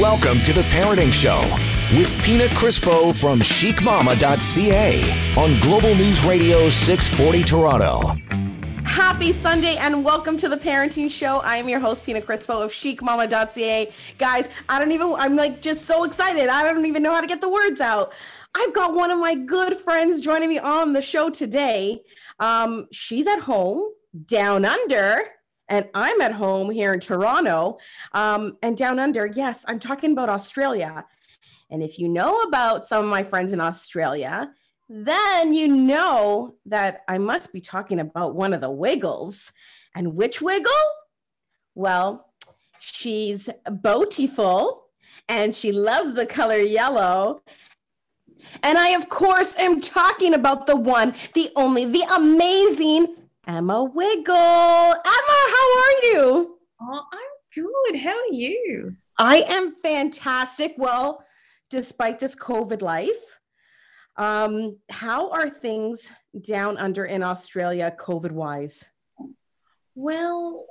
Welcome to the Parenting Show with Pina Crispo from chicmama.ca on Global News Radio 640 Toronto. Happy Sunday and welcome to the Parenting Show. I am your host, Pina Crispo of chicmama.ca. Guys, I don't even, I'm like just so excited. I don't even know how to get the words out. I've got one of my good friends joining me on the show today. Um, she's at home down under and I'm at home here in Toronto um, and down under. Yes, I'm talking about Australia. And if you know about some of my friends in Australia, then you know that I must be talking about one of the Wiggles. And which Wiggle? Well, she's beautiful and she loves the color yellow. And I, of course, am talking about the one, the only, the amazing Emma Wiggle. Emma, how are you? Oh, I'm good. How are you? I am fantastic. Well, despite this COVID life, um, how are things down under in Australia COVID wise? Well,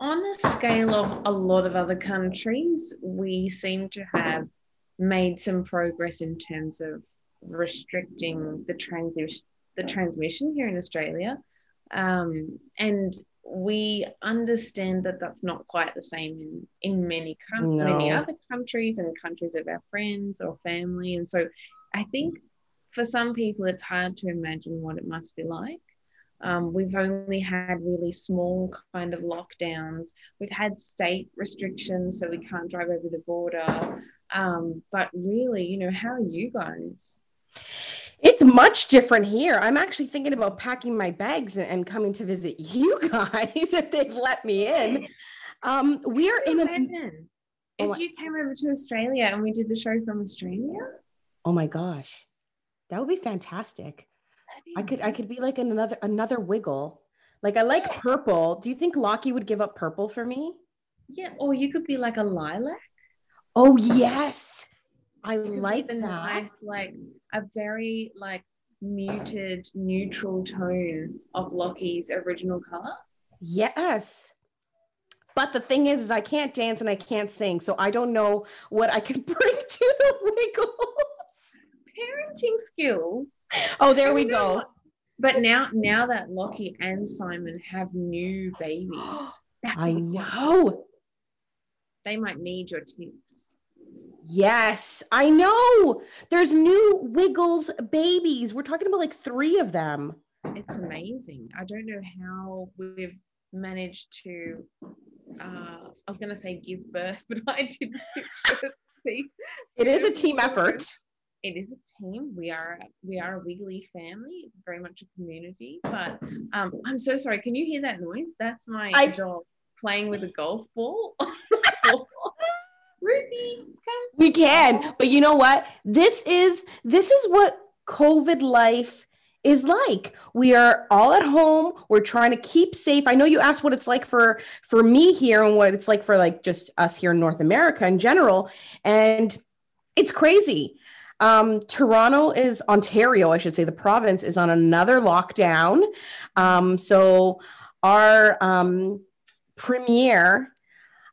on a scale of a lot of other countries, we seem to have made some progress in terms of restricting the transition the transmission here in Australia. Um, and we understand that that's not quite the same in, in many, com- no. many other countries and countries of our friends or family. And so I think for some people, it's hard to imagine what it must be like. Um, we've only had really small kind of lockdowns. We've had state restrictions, so we can't drive over the border. Um, but really, you know, how are you guys? It's much different here. I'm actually thinking about packing my bags and, and coming to visit you guys if they've let me in. Um, we're in a. If oh, you came over to Australia and we did the show from Australia. Oh my gosh, that would be fantastic. Be I could I could be like another another wiggle. Like I like yeah. purple. Do you think Lachy would give up purple for me? Yeah, or you could be like a lilac. Oh yes. I like that. Nice, like a very like muted neutral tone of Lachy's original color. Yes. But the thing is, is I can't dance and I can't sing, so I don't know what I can bring to the Wiggles. Parenting skills. Oh, there we go. But now, now that Lachy and Simon have new babies, I know they might need your tips. Yes, I know. There's new Wiggles babies. We're talking about like three of them. It's amazing. I don't know how we've managed to. Uh, I was going to say give birth, but I didn't. It is a team effort. It is a team. We are we are a wiggly family, very much a community. But um, I'm so sorry. Can you hear that noise? That's my I, dog playing with a golf ball. Ruby, come. We can, but you know what? This is this is what COVID life is like. We are all at home. We're trying to keep safe. I know you asked what it's like for for me here and what it's like for like just us here in North America in general, and it's crazy. Um, Toronto is Ontario, I should say. The province is on another lockdown. Um, so our um, premier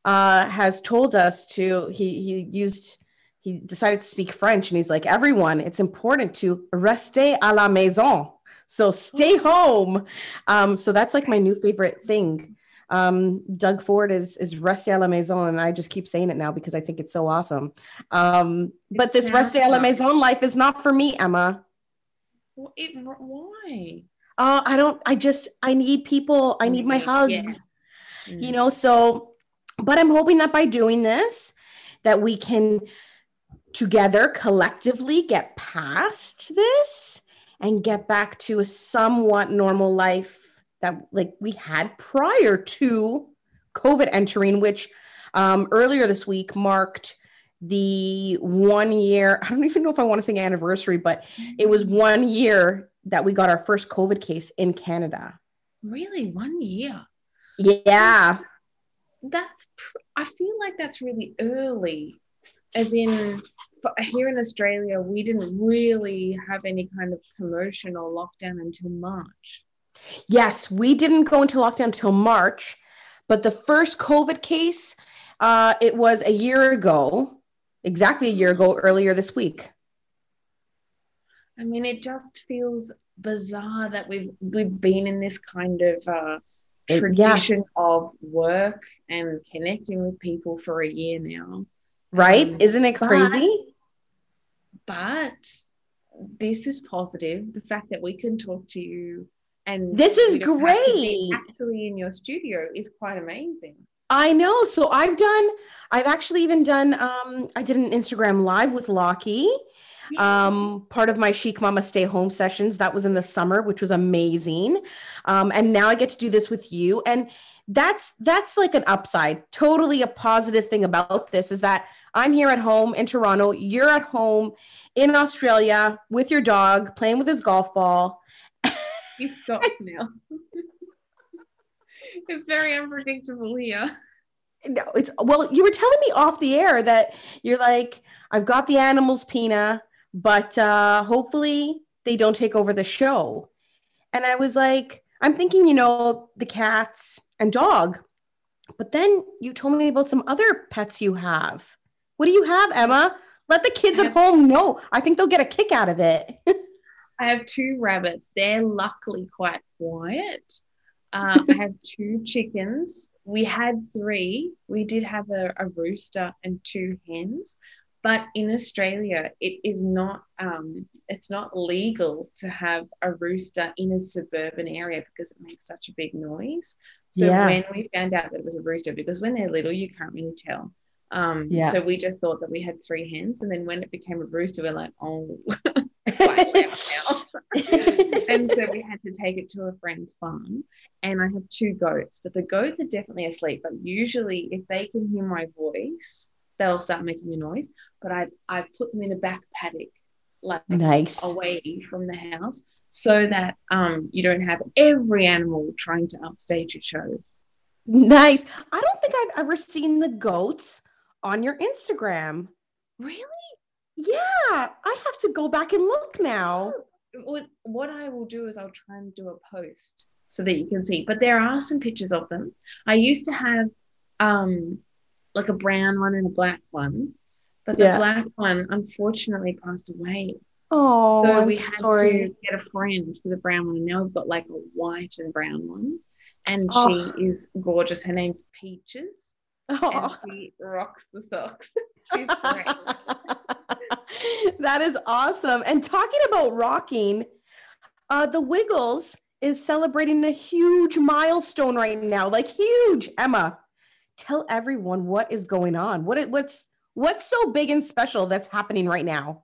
uh, has told us to he he used he decided to speak French and he's like everyone it's important to rester à la maison. So stay home. Um, so that's like my new favorite thing. Um, Doug Ford is is rester à la maison and I just keep saying it now because I think it's so awesome. Um, but this rester à la maison life is not for me Emma. It, why? Uh, I don't I just I need people I need my hugs. Yeah. mm. you know so but I'm hoping that by doing this, that we can together collectively get past this and get back to a somewhat normal life that like we had prior to COVID entering, which um, earlier this week marked the one year. I don't even know if I want to say anniversary, but it was one year that we got our first COVID case in Canada. Really, one year? Yeah that's I feel like that's really early, as in here in Australia, we didn't really have any kind of commotion or lockdown until March. Yes, we didn't go into lockdown until March, but the first COVID case, uh, it was a year ago. exactly a year ago earlier this week. I mean, it just feels bizarre that we've we've been in this kind of uh, tradition yeah. of work and connecting with people for a year now. Right? Um, Isn't it crazy? But, but this is positive. The fact that we can talk to you and this is great. Actually, in your studio is quite amazing. I know. So I've done. I've actually even done. Um, I did an Instagram live with Lachy um, part of my Chic Mama Stay Home sessions. That was in the summer, which was amazing. Um, and now I get to do this with you. And that's that's like an upside. Totally a positive thing about this is that I'm here at home in Toronto. You're at home in Australia with your dog playing with his golf ball. He stopped now. it's very unpredictable here. No, it's well, you were telling me off the air that you're like, I've got the animals, Pina but uh, hopefully they don't take over the show. And I was like, I'm thinking, you know, the cats and dog. But then you told me about some other pets you have. What do you have, Emma? Let the kids at home know. I think they'll get a kick out of it. I have two rabbits. They're luckily quite quiet. Uh, I have two chickens. We had three. We did have a, a rooster and two hens. But in Australia, it is not um, it's not legal to have a rooster in a suburban area because it makes such a big noise. So yeah. when we found out that it was a rooster, because when they're little, you can't really tell. Um, yeah. So we just thought that we had three hens, and then when it became a rooster, we're like, oh, and so we had to take it to a friend's farm. And I have two goats, but the goats are definitely asleep. But usually, if they can hear my voice, they'll start making a noise. But I I put them in a back paddock, like nice away from the house, so that um you don't have every animal trying to upstage your show. Nice. I don't think I've ever seen the goats on your Instagram. Really? Yeah, I have to go back and look now. What, what I will do is I'll try and do a post so that you can see. But there are some pictures of them. I used to have um like a brown one and a black one. But the yeah. black one unfortunately passed away. Oh, so we had sorry. to get a friend for the brown one. And now we've got like a white and brown one. And oh. she is gorgeous. Her name's Peaches. Oh. And she rocks the socks. She's great. that is awesome. And talking about rocking, uh, the Wiggles is celebrating a huge milestone right now. Like huge, Emma tell everyone what is going on. What what's what's so big and special that's happening right now?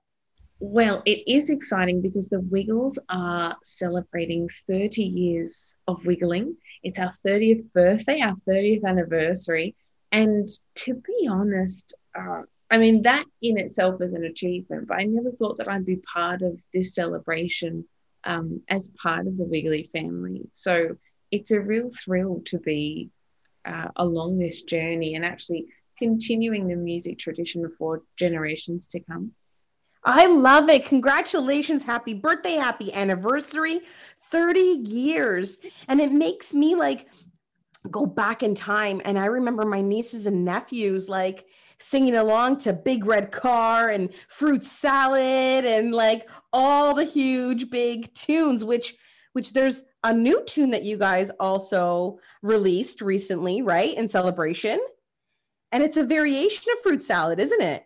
Well, it is exciting because the Wiggles are celebrating 30 years of wiggling. It's our 30th birthday, our 30th anniversary. And to be honest, uh, I mean, that in itself is an achievement, but I never thought that I'd be part of this celebration um, as part of the Wiggly family. So it's a real thrill to be uh, along this journey and actually continuing the music tradition for generations to come. I love it. Congratulations. Happy birthday. Happy anniversary. 30 years. And it makes me like go back in time. And I remember my nieces and nephews like singing along to Big Red Car and Fruit Salad and like all the huge big tunes, which which there's a new tune that you guys also released recently, right? In celebration. And it's a variation of fruit salad, isn't it?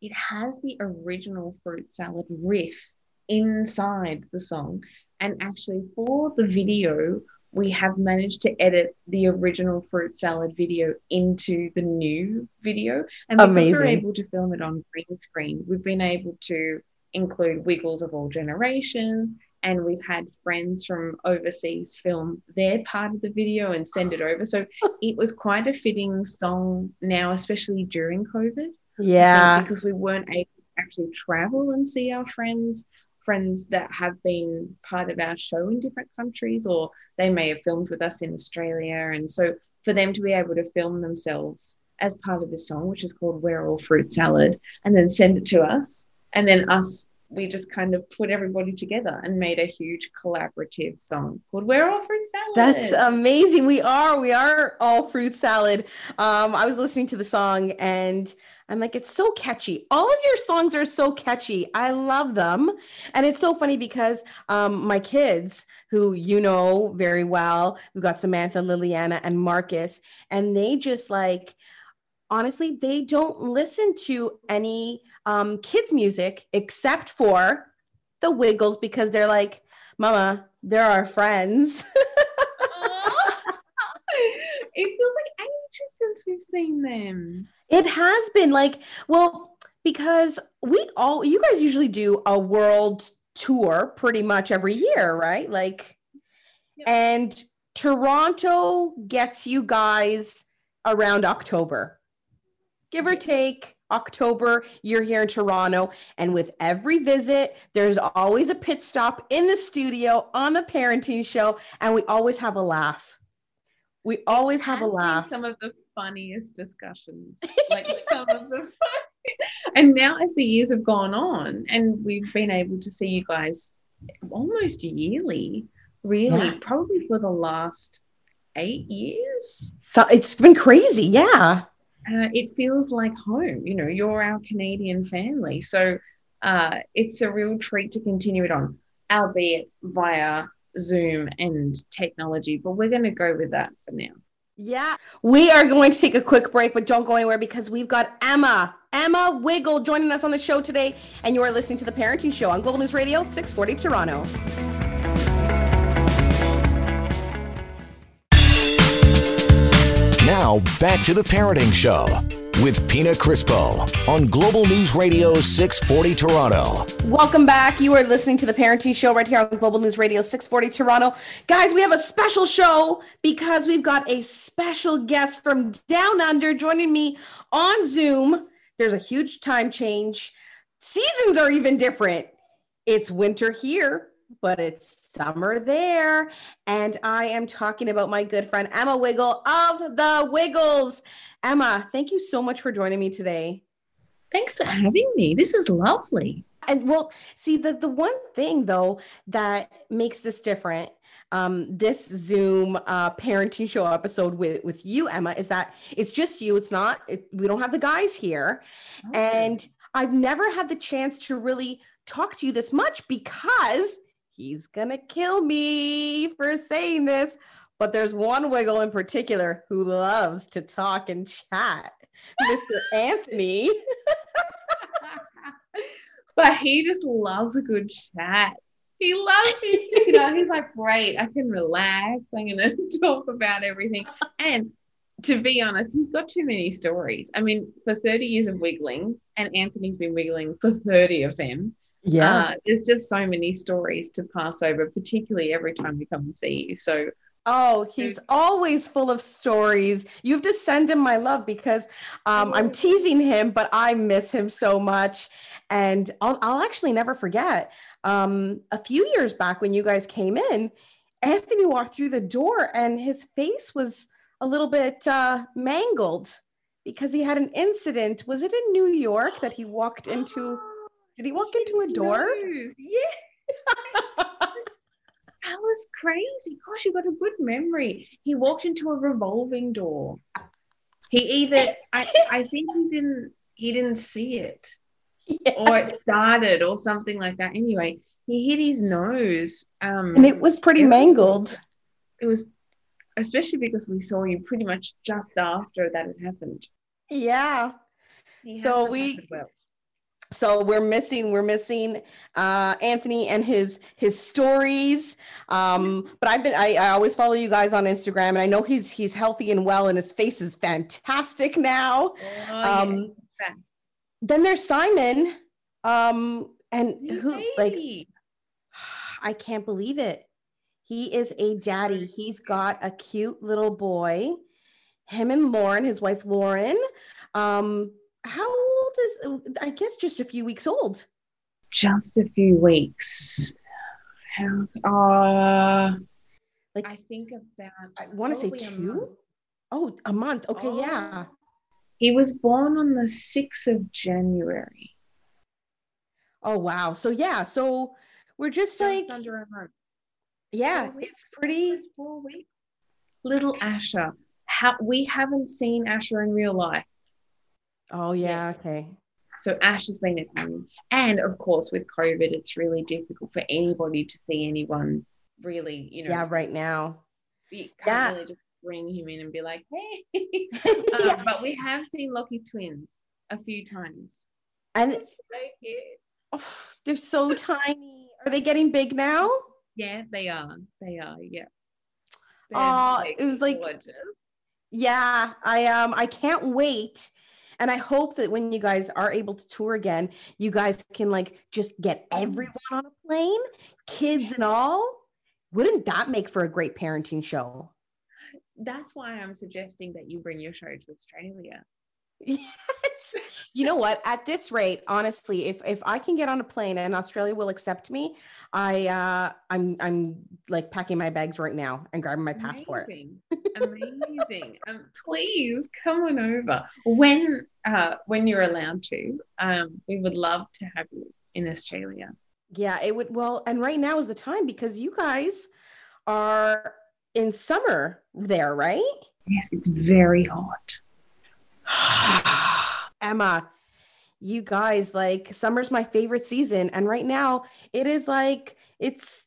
It has the original fruit salad riff inside the song. And actually, for the video, we have managed to edit the original fruit salad video into the new video. And because Amazing. we're able to film it on green screen, we've been able to include wiggles of all generations and we've had friends from overseas film their part of the video and send it over. So it was quite a fitting song now, especially during COVID. Yeah. Um, because we weren't able to actually travel and see our friends, friends that have been part of our show in different countries, or they may have filmed with us in Australia. And so for them to be able to film themselves as part of the song, which is called We're All Fruit Salad, and then send it to us, and then us we just kind of put everybody together and made a huge collaborative song called We're All Fruit Salad. That's amazing. We are, we are all fruit salad. Um, I was listening to the song and I'm like, it's so catchy. All of your songs are so catchy. I love them. And it's so funny because um, my kids, who you know very well, we've got Samantha, Liliana, and Marcus, and they just like, honestly, they don't listen to any um, kids' music except for the Wiggles because they're like, Mama, they're our friends. it feels like ages since we've seen them. It has been like, well, because we all, you guys usually do a world tour pretty much every year, right? Like, yep. and Toronto gets you guys around October give or take October, you're here in Toronto. And with every visit, there's always a pit stop in the studio on the parenting show, and we always have a laugh. We always have a laugh. Some of the funniest discussions, like some of the fun- and now as the years have gone on, and we've been able to see you guys almost yearly, really, yeah. probably for the last eight years. So it's been crazy, yeah uh, it feels like home. You know, you're our Canadian family. So uh, it's a real treat to continue it on, albeit via Zoom and technology. But we're going to go with that for now. Yeah, we are going to take a quick break, but don't go anywhere because we've got Emma, Emma Wiggle joining us on the show today. And you are listening to The Parenting Show on Global News Radio, 640 Toronto. Now, back to the Parenting Show with Pina Crispo on Global News Radio 640 Toronto. Welcome back. You are listening to the Parenting Show right here on Global News Radio 640 Toronto. Guys, we have a special show because we've got a special guest from down under joining me on Zoom. There's a huge time change. Seasons are even different. It's winter here but it's summer there. And I am talking about my good friend Emma Wiggle of the Wiggles. Emma, thank you so much for joining me today. Thanks for having me. This is lovely. And well, see the the one thing though that makes this different um, this Zoom uh, parenting show episode with with you, Emma, is that it's just you. It's not. It, we don't have the guys here, okay. and I've never had the chance to really talk to you this much because he's gonna kill me for saying this. But there's one wiggle in particular who loves to talk and chat, Mr. Anthony. but he just loves a good chat. He loves you. You know, he's like, great, I can relax. I'm gonna talk about everything. And to be honest, he's got too many stories. I mean, for 30 years of wiggling, and Anthony's been wiggling for 30 of them. Yeah. Uh, there's just so many stories to pass over, particularly every time we come and see you. So Oh, he's always full of stories. You have to send him my love because um, I'm teasing him, but I miss him so much. And I'll, I'll actually never forget um, a few years back when you guys came in, Anthony walked through the door and his face was a little bit uh, mangled because he had an incident. Was it in New York that he walked into? Did he walk into a door? Yeah. that was crazy. Gosh, you've got a good memory. He walked into a revolving door. He either I, I think he didn't he didn't see it. Yeah. Or it started or something like that. Anyway, he hit his nose. Um, and it was pretty it mangled. it was especially because we saw you pretty much just after that had happened. Yeah. So we well so we're missing we're missing uh, anthony and his his stories. Um, but i've been I, I always follow you guys on instagram and i know he's he's healthy and well and his face is fantastic now. Oh, um, yeah. then there's simon um, and who like i can't believe it. He is a daddy. he's got a cute little boy him and lauren his wife lauren. Um, how old is i guess just a few weeks old just a few weeks uh like i think about i want to say two oh a month okay oh. yeah he was born on the 6th of january Oh wow. So yeah, so we're just, Just like under a month. yeah, Four weeks, it's pretty four weeks. Little Asher. How we haven't seen Asher in real life. Oh yeah, okay. So Ash has been at home. And of course, with COVID, it's really difficult for anybody to see anyone really, you know, Yeah, right now. you can't Yeah. really just bring him in and be like, hey. um, Yeah. But we have seen Lachy's twins a few times. And It's so cute. oh, they're so tiny. Are they getting big now? Yeah, they are. They are, yeah. Aw, it was like- gorgeous. Yeah, I um I can't wait. And I hope that when you guys are able to tour again, you guys can like just get everyone on a plane, kids and all. Wouldn't that make for a great parenting show? That's why I'm suggesting that you bring your show to Australia. Yes. You know what? At this rate, honestly, if if I can get on a plane and Australia will accept me, I uh I'm I'm like packing my bags right now and grabbing my passport. Amazing. Amazing. um, please come on over. When uh when you're allowed to, um, we would love to have you in Australia. Yeah, it would well, and right now is the time because you guys are in summer there, right? Yes, it's very hot. Emma, you guys like summer's my favorite season and right now it is like it's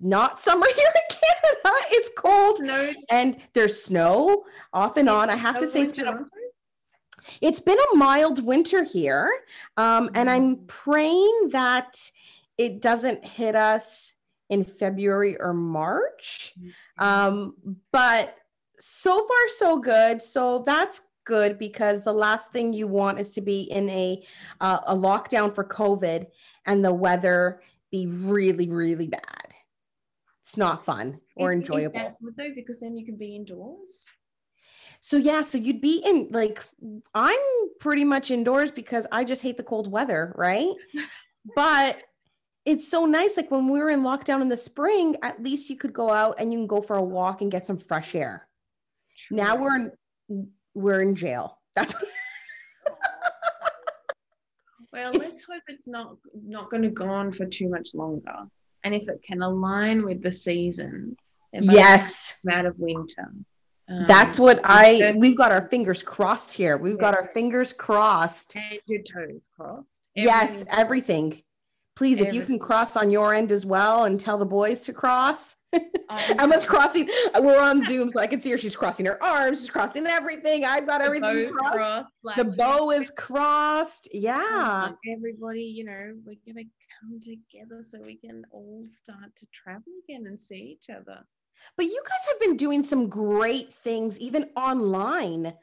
not summer here in Canada. It's cold No, and there's snow off and on. I have to say it's been a, it's been a mild winter here. Um, and I'm praying that it doesn't hit us in February or March. Um, but so far, so good. So that's good because the last thing you want is to be in a uh, a lockdown for COVID and the weather be really, really bad. It's not fun or Is- is enjoyable. good though, because then you can be indoors. So yeah, so you'd be in like I'm pretty much indoors because I just hate the cold weather, right? but it's so nice like when we were in lockdown in the spring, at least you could go out and you can go for a walk and get some fresh air. Now we're in we're in jail. That's Well, It's- let's hope it's not not going to go on for too much longer. And if it can align with the season, then by the time yes. out of winter. um, That's what I we've got our fingers crossed here. We've got our fingers crossed. and your toes crossed. Yes, everything. Please, if you can cross on your end as well and tell the boys to cross. Emma's crossing. We're on Zoom, so I can see her. She's crossing her arms. She's crossing everything. I've got The everything crossed. crossed, like, The bow is crossed. Yeah. Everybody, you know, we're gonna come together so we can all start to travel again and see each other. But you guys have been doing some great things, even online.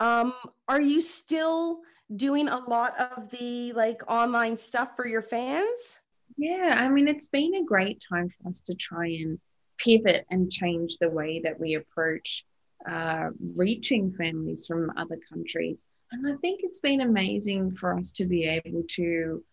Um, are you still doing a lot of the like online stuff for your fans? Yeah, I mean, it's been a great time for us to try and pivot and change the way that we approach uh, reaching families from other countries. And I think it's been amazing for us to be able to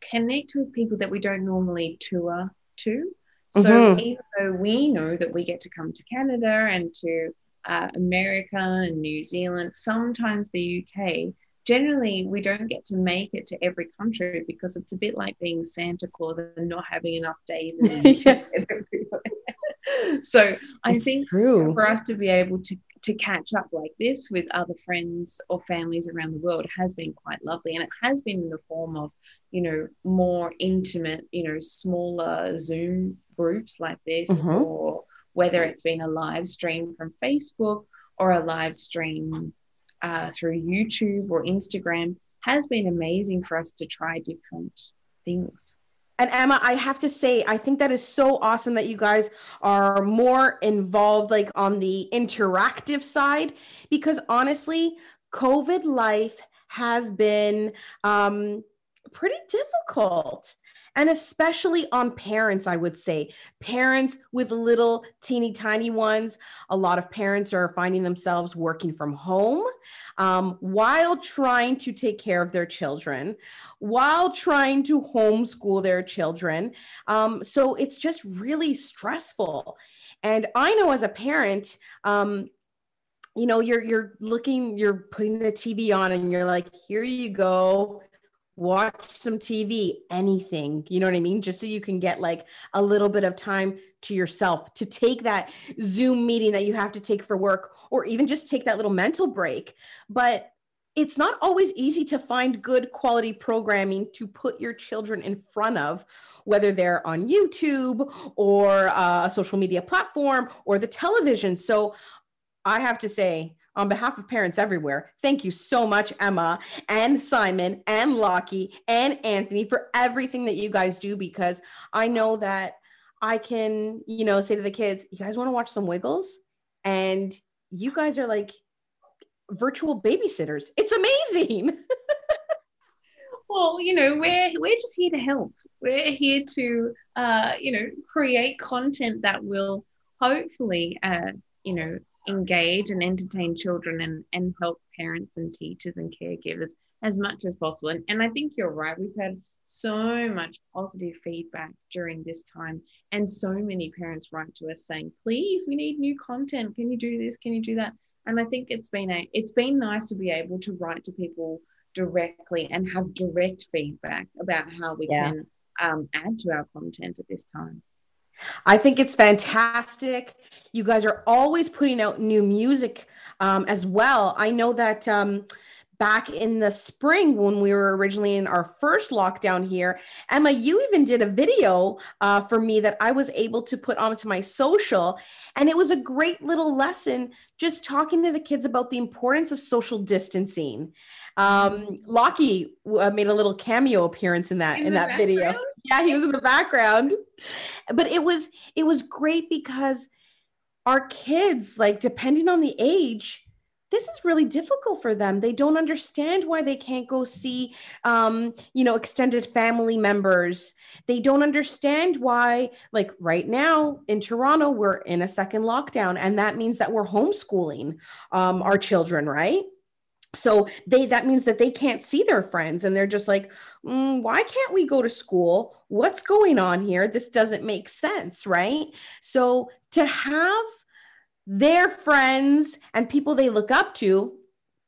connect with people that we don't normally tour to. So Mhm. even though we know that we get to come to Canada and to uh, America and New Zealand, sometimes the UK, generally we don't get to make it to every country because it's a bit like being Santa Claus and not having enough days in the year so I It's think true. for us to be able to to catch up like this with other friends or families around the world has been quite lovely and it has been in the form of you know more intimate you know smaller zoom groups like this Mhm. or whether it's been a live stream from facebook or a live stream uh, through youtube or instagram has been amazing for us to try different things. And Emma, I have to say, I think that is so awesome that you guys are more involved, like on the interactive side, because honestly, COVID life has been um, pretty difficult. And especially on parents, I would say, parents with little teeny tiny ones. A lot of parents are finding themselves working from home um, while trying to take care of their children while trying to homeschool their children. Um, so it's just really stressful. And I know as a parent, um, you know, you're you're looking, you're putting the TV on, and you're like, here you go. Watch some TV, anything, you know what I mean? Just so you can get like a little bit of time to yourself to take that Zoom meeting that you have to take for work, or even just take that little mental break. But it's not always easy to find good quality programming to put your children in front of, whether they're on YouTube or uh, a social media platform or the television. So I have to say, on behalf of parents everywhere, thank you so much, Emma and Simon and Lachy and Anthony for everything that you guys do because I know that I can, you know, say to the kids, you guys want to watch some Wiggles? And you guys are like virtual babysitters. It's amazing. well, you know, we're we're just here to help. We're here to uh, you know, create content that will hopefully uh, you know, engage and entertain children and, and help parents and teachers and caregivers as much as possible. And, and I think you're right. We've had so much positive feedback during this time. And so many parents write to us saying, please, we need new content. Can you do this? Can you do that? And I think it's been a it's been nice to be able to write to people directly and have direct feedback about how we yeah. can um, add to our content at this time. I think it's fantastic. You guys are always putting out new music um, as well. I know that um, back in the spring when we were originally in our first lockdown here, Emma, you even did a video uh, for me that I was able to put onto my social. And it was a great little lesson just talking to the kids about the importance of social distancing. Um, Lachy uh, made a little cameo appearance in that in, in that background? video. Yeah, he was in the background. But it was it was great because our kids, like depending on the age, this is really difficult for them. They don't understand why they can't go see, um, you know, extended family members. They don't understand why, like right now in Toronto, we're in a second lockdown, and that means that we're homeschooling um, our children, right? So they that means that they can't see their friends and they're just like mm, why can't we go to school? What's going on here? This doesn't make sense right? So to have their friends and people they look up to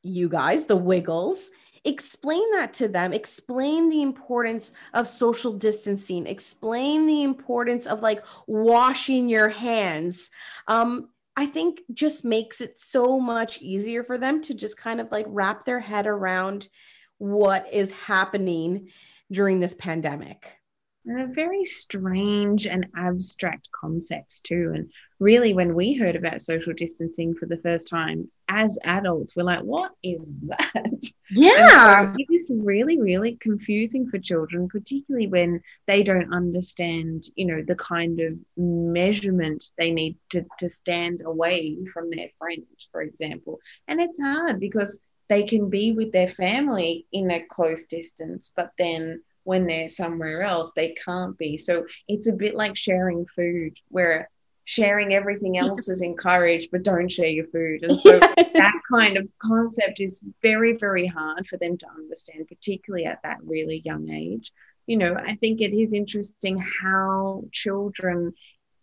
you guys the wiggles explain that to them. Explain the importance of social distancing. Explain the importance of like washing your hands. Um, I think just makes it so much easier for them to just kind of like wrap their head around what is happening during this pandemic. And they're very strange and abstract concepts, too. And really, when we heard about social distancing for the first time as adults, we're like, what is that? Yeah. So it is really, really confusing for children, particularly when they don't understand, you know, the kind of measurement they need to, to stand away from their friends, for example. And it's hard because they can be with their family in a close distance, but then when they're somewhere else, they can't be. So it's a bit like sharing food, where sharing everything else is encouraged, but don't share your food. And so that kind of concept is very, very hard for them to understand, particularly at that really young age. You know, I think it is interesting how children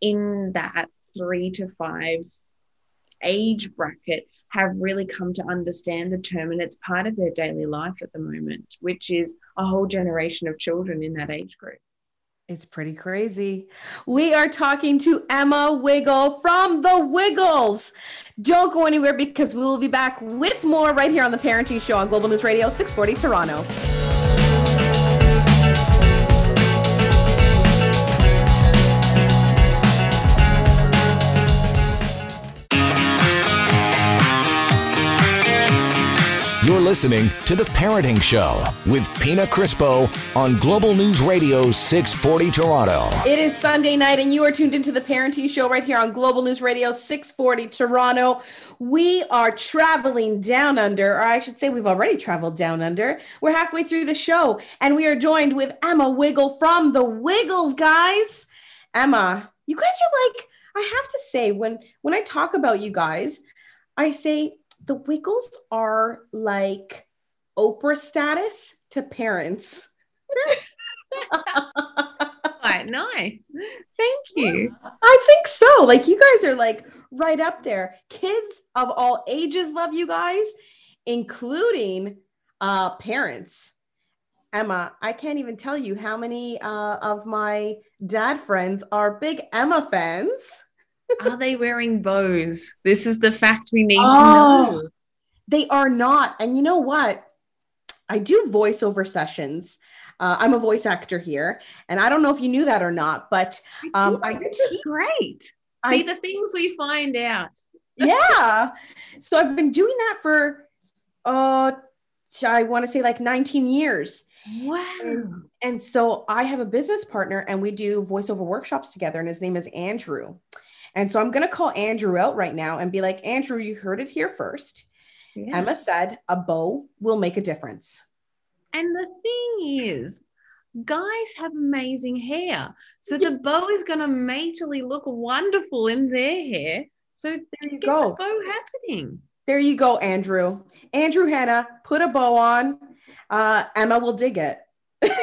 in that three to five age bracket have really come to understand the term and it's part of their daily life at the moment, which is a whole generation of children in that age group. It's pretty crazy. We are talking to Emma Wiggle from The Wiggles. Don't go anywhere because we will be back with more right here on the Parenting Show on Global News Radio 640 Toronto. Listening to The Parenting Show with Pina Crispo on Global News Radio 640 Toronto. It is Sunday night, and you are tuned into The Parenting Show right here on Global News Radio 640 Toronto. We are traveling down under, or I should say, we've already traveled down under. We're halfway through the show, and we are joined with Emma Wiggle from The Wiggles, guys. Emma, you guys are like, I have to say, when when I talk about you guys, I say the Wiggles are like Oprah status to parents. Quite nice. Thank you. I think so. Like you guys are like right up there. Kids of all ages love you guys, including uh parents. Emma, I can't even tell you how many uh, of my dad friends are big Emma fans. Are they wearing bows? This is the fact we need Oh. to know. They are not. And you know what? I do voiceover sessions. Uh, I'm a voice actor here, and I don't know if you knew that or not, but um, I this is teach. great. I See the things we find out. yeah. So I've been doing that for, uh, I want to say like 19 years. Wow. And, and so I have a business partner and we do voiceover workshops together, and his name is Andrew. And so I'm going to call Andrew out right now and be like, Andrew, you heard it here first. Yeah. Emma said a bow will make a difference. And the thing is, guys have amazing hair. So the bow is going to majorly look wonderful in their hair. So There you go. the bow happening. There you go, Andrew. Andrew Hannah, put a bow on. Uh, Emma will dig it. exactly.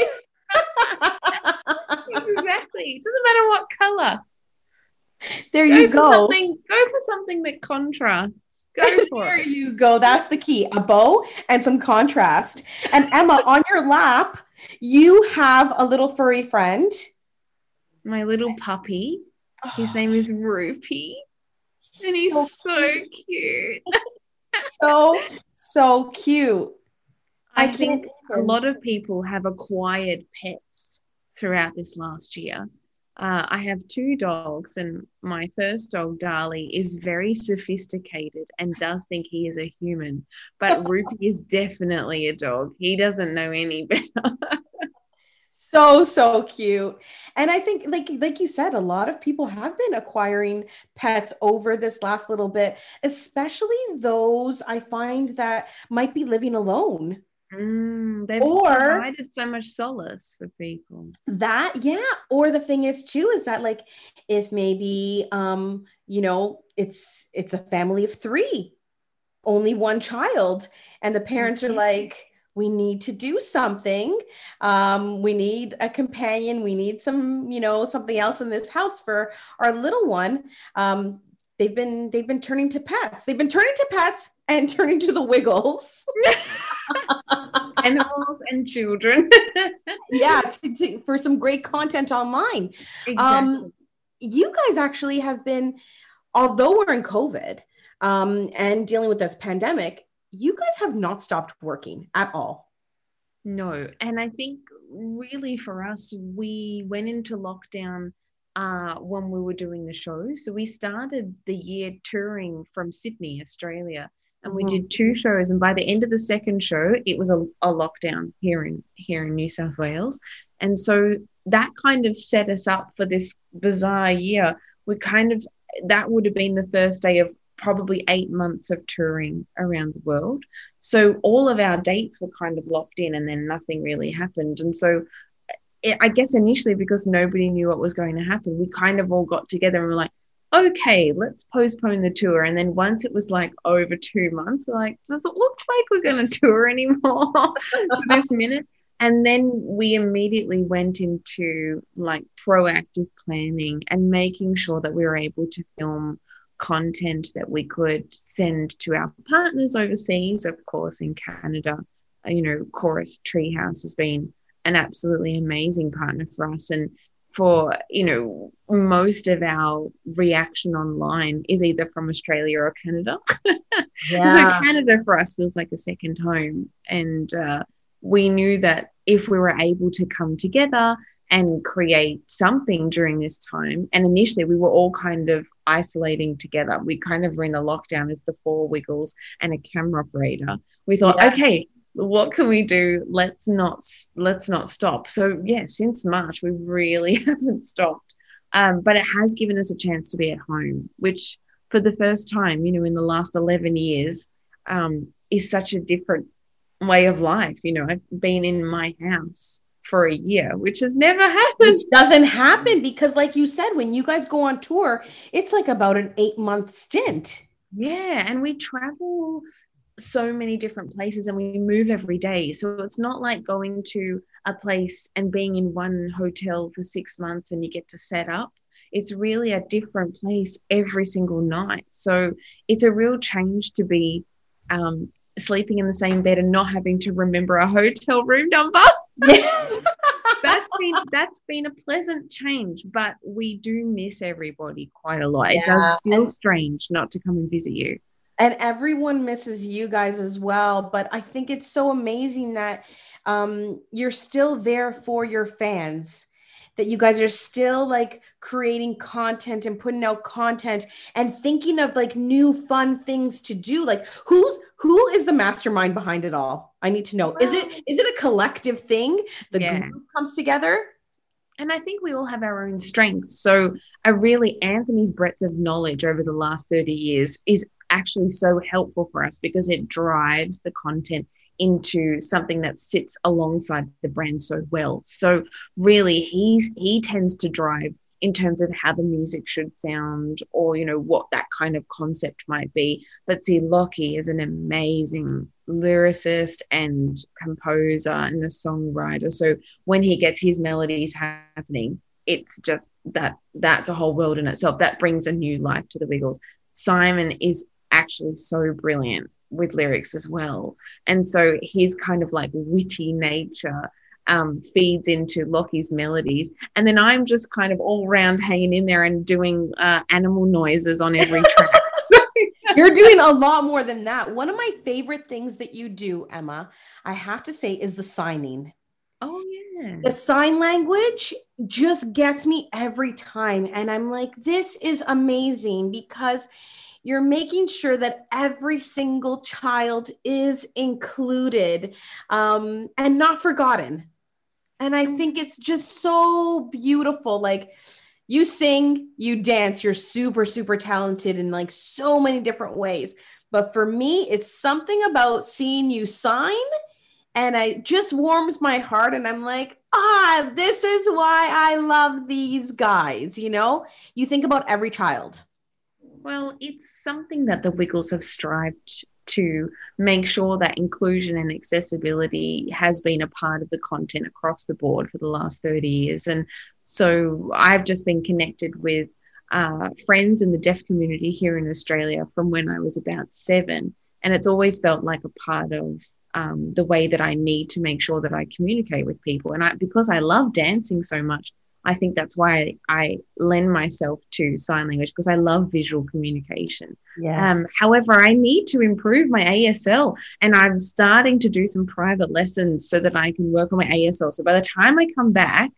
It doesn't matter what color. There Go you go. Go for something that contrasts. Go for there it. you go. That's the key. A bow and some contrast. And Emma, on your lap, you have a little furry friend. My little puppy. His oh. name is Rupee, and he's so, so cute. so, so cute. I, I think can't a even. lot of people have acquired pets throughout this last year. Uh, I have two dogs, and my first dog, Darlie, is very sophisticated and does think he is a human. But Rupee is definitely a dog. He doesn't know any better. so so cute and i think like like you said a lot of people have been acquiring pets over this last little bit especially those i find that might be living alone Mm, they've Or- provided so much solace for people. that yeah. Or the thing is too is that like if maybe um you know it's it's a family of three only one child and the parents are like we need to do something. Um, we need a companion. We need some you know something else in this house for our little one. Um, they've been they've been turning to pets. They've been turning to pets and turning to the wiggles Animals and children. yeah to, to, for some great content online exactly. Um, you guys actually have been, although we're in COVID um, and dealing with this pandemic, you guys have not stopped working at all. No. And I think really for us, we went into lockdown uh, when we were doing the show. So we started the year touring from Sydney, Australia. And we Mhm. did two shows. And by the end of the second show, it was a, a lockdown here in here in New South Wales. And so that kind of set us up for this bizarre year. We kind of that would have been the first day of probably eight months of touring around the world. So all of our dates were kind of locked in, and then nothing really happened. And so, it, I guess initially, because nobody knew what was going to happen, we kind of all got together and were like, okay, let's postpone the tour. And then once it was like over two months, we're like, does it look like we're going to tour anymore this minute? And then we immediately went into like proactive planning and making sure that we were able to film content that we could send to our partners overseas, of course, in Canada. You know, Corus Treehouse has been an absolutely amazing partner for us. And for, you know, most of our reaction online is either from Australia or Canada. So Canada for us feels like a second home. And uh, we knew that if we were able to come together and create something during this time, and initially we were all kind of isolating together. We kind of were in a lockdown as the four wiggles and a camera operator. We thought, Yeah. okay, what can we do? Let's not let's not stop. So yeah, since March we really haven't stopped. Um, but it has given us a chance to be at home, which for the first time, you know, in the last 11 years, um, is such a different way of life. You know, I've been in my house for a year, which has never happened. Which doesn't happen because, like you said, when you guys go on tour, it's like about an eight month stint. Yeah, and we travel so many different places and we move every day. So it's not like going to a place and being in one hotel for six months and you get to set up. It's really a different place every single night. So it's a real change to be um, sleeping in the same bed and not having to remember a hotel room number. that's been that's been a pleasant change, but we do miss everybody quite a lot. Yeah. It does feel strange not to come and visit you. And everyone misses you guys as well. But I think it's so amazing that um, you're still there for your fans that you guys are still like creating content and putting out content and thinking of like new fun things to do like who's who is the mastermind behind it all i need to know is it is it a collective thing the yeah. group comes together and I think we all have our own strengths. So, I really, Anthony's breadth of knowledge over the last 30 years is actually so helpful for us because it drives the content into something that sits alongside the brand so well. So really he's he tends to drive in terms of how the music should sound or you know what that kind of concept might be. But see Lachy is an amazing lyricist and composer and a songwriter. So when he gets his melodies happening, it's just that that's a whole world in itself. That brings a new life to the Wiggles. Simon is actually so brilliant with lyrics as well. And so his kind of like witty nature um, feeds into Lachy's melodies. And then I'm just kind of all round hanging in there and doing uh, animal noises on every track. You're doing a lot more than that. One of my favorite things that you do, Emma, I have to say, is the signing. Oh, yeah. The sign language just gets me every time. And I'm like, this is amazing because you're making sure that every single child is included um, and not forgotten. And I think it's just so beautiful. Like, you sing, you dance, you're super, super talented in like so many different ways. But for me, it's something about seeing you sign and it just warms my heart. And I'm like, ah, this is why I love these guys. You know, you think about every child. Well, it's something that the Wiggles have strived to make sure that inclusion and accessibility has been a part of the content across the board for the last 30 years. And so I've just been connected with uh, friends in the deaf community here in Australia from when I was about seven. And it's always felt like a part of um, the way that I need to make sure that I communicate with people. And I, because I love dancing so much, I think that's why I lend myself to sign language because I love visual communication. Yes. Um, however, I need to improve my ASL and I'm starting to do some private lessons so that I can work on my ASL. So by the time I come back,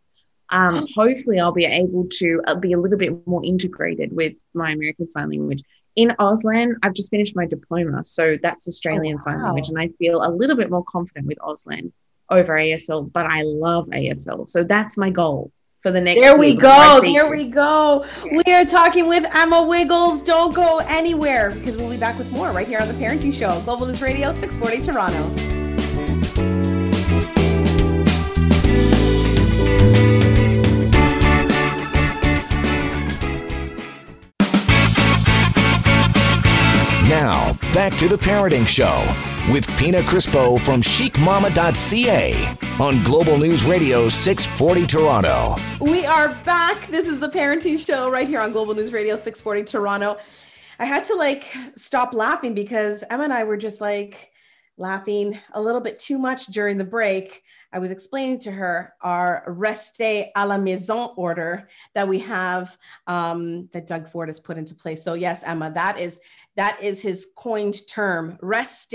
um, hopefully I'll be able to uh, be a little bit more integrated with my American Sign Language. In Auslan, I've just finished my diploma. So that's Australian oh, wow. Sign Language. And I feel a little bit more confident with Auslan over ASL, but I love ASL. So that's my goal for the next. There we go. There we go. We are talking with Emma Wiggles. Don't go anywhere because we'll be back with more right here on the Parenting Show, Global News Radio, 640 Toronto. Now, back to the Parenting Show with Pina Crispo from chicmama.ca on Global News Radio 640 Toronto. We are back. This is the Parenting Show right here on Global News Radio 640 Toronto. I had to like stop laughing because Emma and I were just like laughing a little bit too much during the break. I was explaining to her our reste à la maison order that we have um, that Doug Ford has put into place. So yes, Emma, that is that is his coined term, reste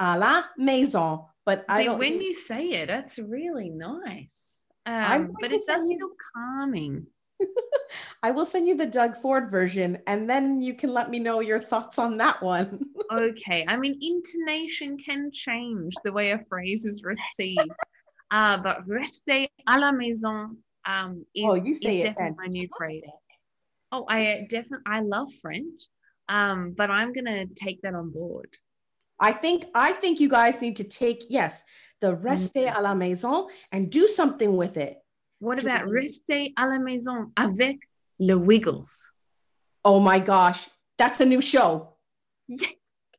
à la maison. But See, I don't. When you say it, that's really nice. Um, but it does feel calming. I will send you the Doug Ford version and then you can let me know your thoughts on that one. okay. I mean, intonation can change the way a phrase is received. Uh, but rester à la maison um, is, oh, you say definitely my new phrase. Oh, I definitely, I love French, um, but I'm going to take that on board. I think, I think you guys need to take, yes, the rester mm-hmm. à la maison and do something with it. What about rester à la maison avec le Wiggles? Oh my gosh, that's a new show. Yeah,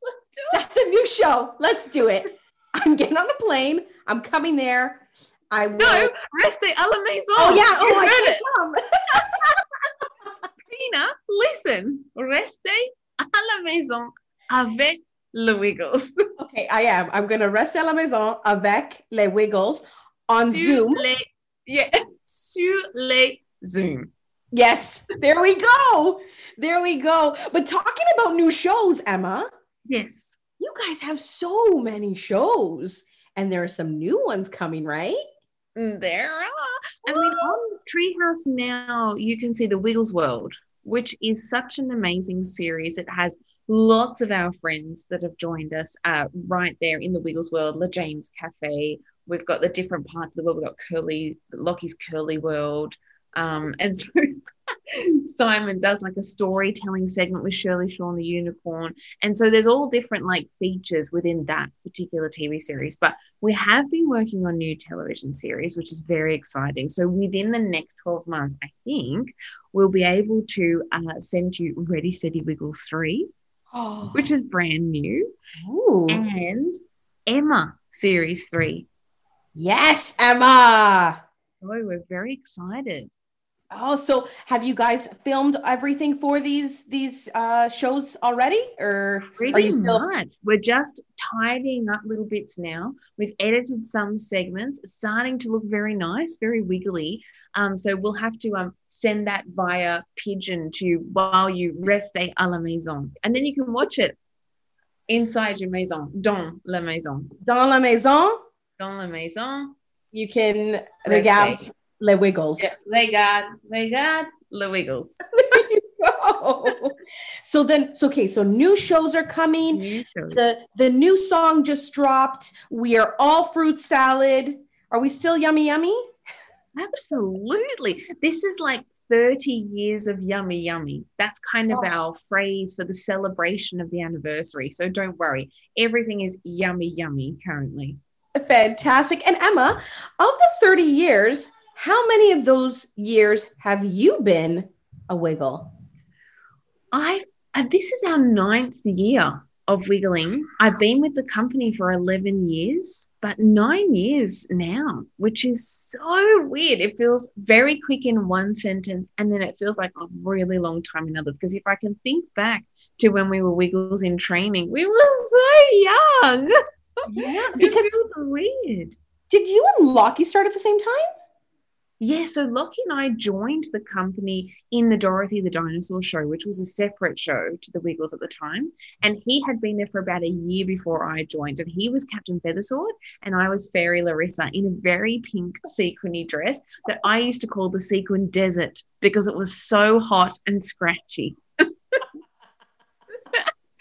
let's do it. That's a new show. Let's do it. I'm getting on a plane. I'm coming there. I will. No, reste à la maison. Oh yeah. Oh, I can't come. Pina, listen. Reste à la maison avec le Wiggles. okay, I am. I'm gonna rester à la maison avec les Wiggles on Sur Zoom. les- yeah, sur les Zoom. Yes, there we go. There we go. But talking about new shows, Emma, Yes. you guys have so many shows, and there are some new ones coming, right? There are. I mean, on Treehouse now, you can see the Wiggles World, which is such an amazing series. It has lots of our friends that have joined us uh, right there in the Wiggles World, La James Cafe. We've got the different parts of the world. We've got Curly, Lachy's Curly World. Um, and so Simon does like a storytelling segment with Shirley Shawn the Unicorn. And so there's all different like features within that particular TV series. But we have been working on new television series, which is very exciting. So within the next 12 months, I think we'll be able to uh, send you Ready, Steady, Wiggle 3, Oh, which is brand new, Ooh. and Emma Series 3. yes, Emma. Oh, we're very excited. Oh, so have you guys filmed everything for these these uh, shows already, or Pretty are you still? much. We're just tidying up little bits now. We've edited some segments, starting to look very nice, very wiggly. Um, so we'll have to um send that via pigeon to you while you reste à la maison, and then you can watch it inside your maison, dans la maison, Dans la maison, dans la maison. you can regarde les wiggles. Yeah, regarde, regarde, le wiggles. There you go. So then, so okay, so new shows are coming. Shows. The the new song just dropped. We are all fruit salad. Are we still yummy yummy? Absolutely. This is like 30 years of yummy, yummy. That's kind of Oh. our phrase for the celebration of the anniversary. So don't worry. Everything is yummy, yummy currently. Fantastic. And Emma, of the 30 years, how many of those years have you been a wiggle? I uh, this is our ninth year of wiggling. I've been with the company for 11 years, but nine years now, which is so weird. It feels very quick in one sentence, and then it feels like a really long time in others. Because if I can think back to when we were wiggles in training, we were so young. Yeah, It because feels weird. did you and Lachy start at the same time? Yeah, so Lachy and I joined the company in the Dorothy the Dinosaur show, which was a separate show to the Wiggles at the time. And he had been there for about a year before I joined. And he was Captain Feathersword, and I was Fairy Larissa in a very pink sequiny dress that I used to call the sequin desert because it was so hot and scratchy.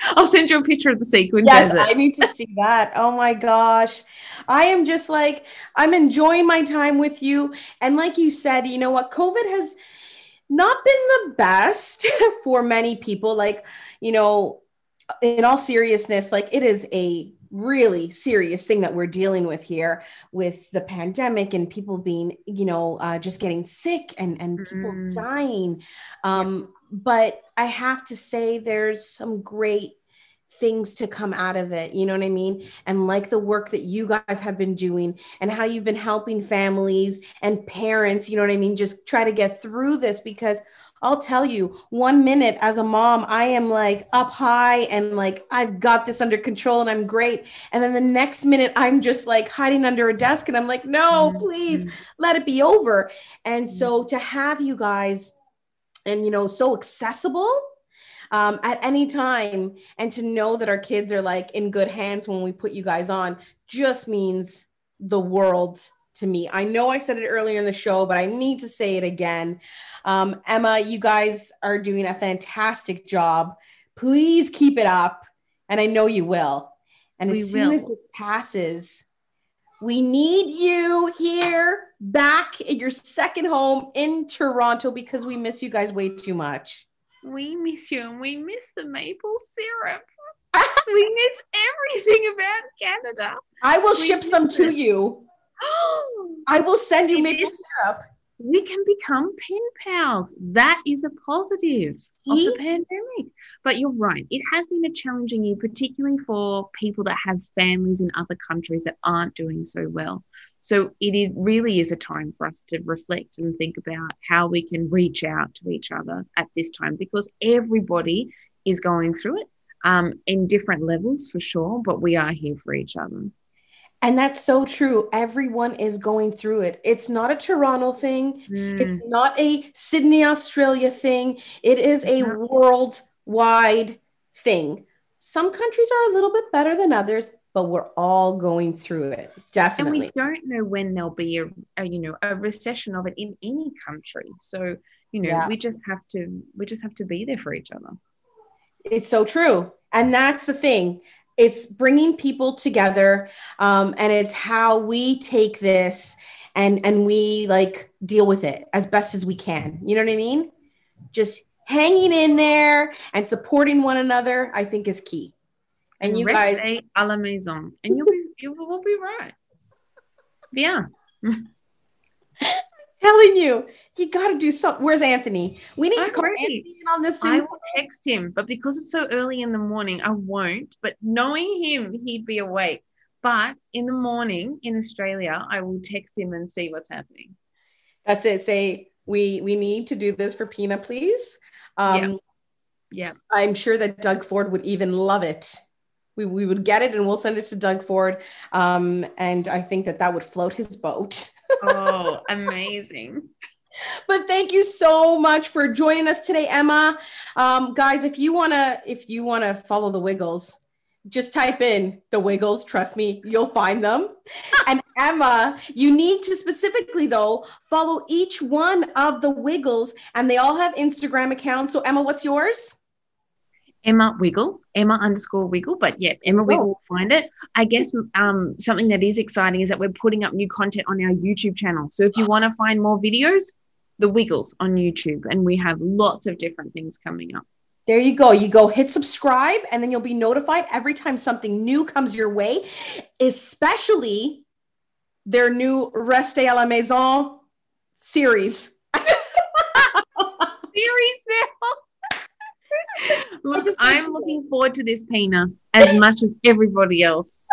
I'll send you a picture of the sequin Yes. I need to see that. Oh my gosh. I am just like, I'm enjoying my time with you. And like you said, you know what? COVID has not been the best for many people. Like, you know, in all seriousness, like it is a really serious thing that we're dealing with here with the pandemic and people being, you know, uh, just getting sick and, and people Mm. dying. Um, but I have to say, there's some great things to come out of it. You know what I mean? And like the work that you guys have been doing and how you've been helping families and parents, you know what I mean? Just try to get through this because I'll tell you, one minute as a mom, I am like up high and like I've got this under control and I'm great. And then the next minute, I'm just like hiding under a desk and I'm like, no, please let it be over. And so to have you guys and, you know, so accessible um, at any time and to know that our kids are like in good hands when we put you guys on just means the world to me. I know I said it earlier in the show, but I need to say it again. Um, Emma, you guys are doing a fantastic job. Please keep it up. And I know you will. And as We soon will. as this passes, we need you here back at your second home in Toronto because we miss you guys way too much. We miss you and we miss the maple syrup. we miss everything about Canada. I will We ship some miss to you. I will send you maple syrup. we can become pen pals. That is a positive of the pandemic. But you're right. It has been a challenging year, particularly for people that have families in other countries that aren't doing so well. So it is, really is a time for us to reflect and think about how we can reach out to each other at this time because everybody is going through it um, in different levels for sure, but we are here for each other. And that's so true. Everyone is going through it. It's not a Toronto thing. Mm. It's not a Sydney, Australia thing. It is a worldwide thing. Some countries are a little bit better than others, but we're all going through it. Definitely. And we don't know when there'll be a, a you know a recession of it in any country. So you know yeah. we just have to we just have to be there for each other. It's so true, and that's the thing it's bringing people together um, and it's how we take this and and we like deal with it as best as we can. You know what i mean? Just hanging in there and supporting one another i think is key. And you guys a la maison. And be you will be right. Yeah telling you, you got to do something. Where's Anthony? We need I'm to call ready. Anthony on this. I will text him, but because it's so early in the morning, I won't. But knowing him, he'd be awake. But in the morning in Australia, I will text him and see what's happening. That's it. Say we we need to do this for Pina, please. Um, yeah. yeah. I'm sure that Doug Ford would even love it. We, we would get it and we'll send it to Doug Ford. Um, and I think that that would float his boat. Oh, amazing. But thank you so much for joining us today, Emma. Um, guys, if you wanna if you wanna follow the Wiggles, just type in the Wiggles. Trust me, you'll find them. and Emma, you need to specifically though follow each one of the Wiggles, and they all have Instagram accounts. So Emma, what's yours? Emma Wiggle, Emma underscore Wiggle. But yeah, Emma Wiggle will find it. I guess um, something that is exciting is that we're putting up new content on our YouTube channel. So if you want to find more videos, the Wiggles on YouTube, and we have lots of different things coming up. There you go. You go hit subscribe, and then you'll be notified every time something new comes your way, especially their new Reste à la Maison series. series now. Look, I'm looking forward to this, Pina, as much as everybody else.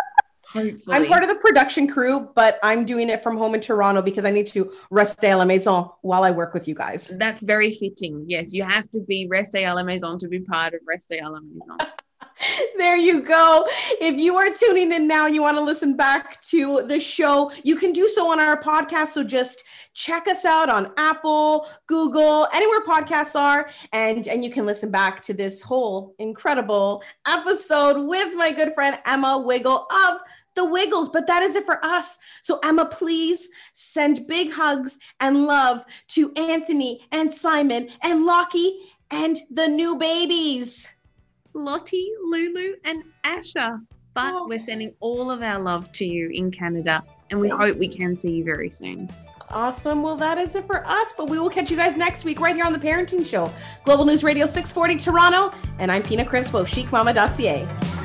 Hopefully. I'm part of the production crew, but I'm doing it from home in Toronto because I need to rester à la maison while I work with you guys. That's very fitting. Yes, you have to be rester à la maison to be part of rester à la maison. there you go. If you are tuning in now and you want to listen back to the show, you can do so on our podcast. So just check us out on Apple, Google, anywhere podcasts are, and, and you can listen back to this whole incredible episode with my good friend Emma Wiggle of the Wiggles, but that is it for us. So, Emma, please send big hugs and love to Anthony and Simon and Lachy and the new babies. Lottie, Lulu, and Asher. But oh. we're sending all of our love to you in Canada, and we hope we can see you very soon. Awesome. Well, that is it for us, but we will catch you guys next week right here on The Parenting Show, Global News Radio 640 Toronto. And I'm Pina Crispo, chicmama.ca.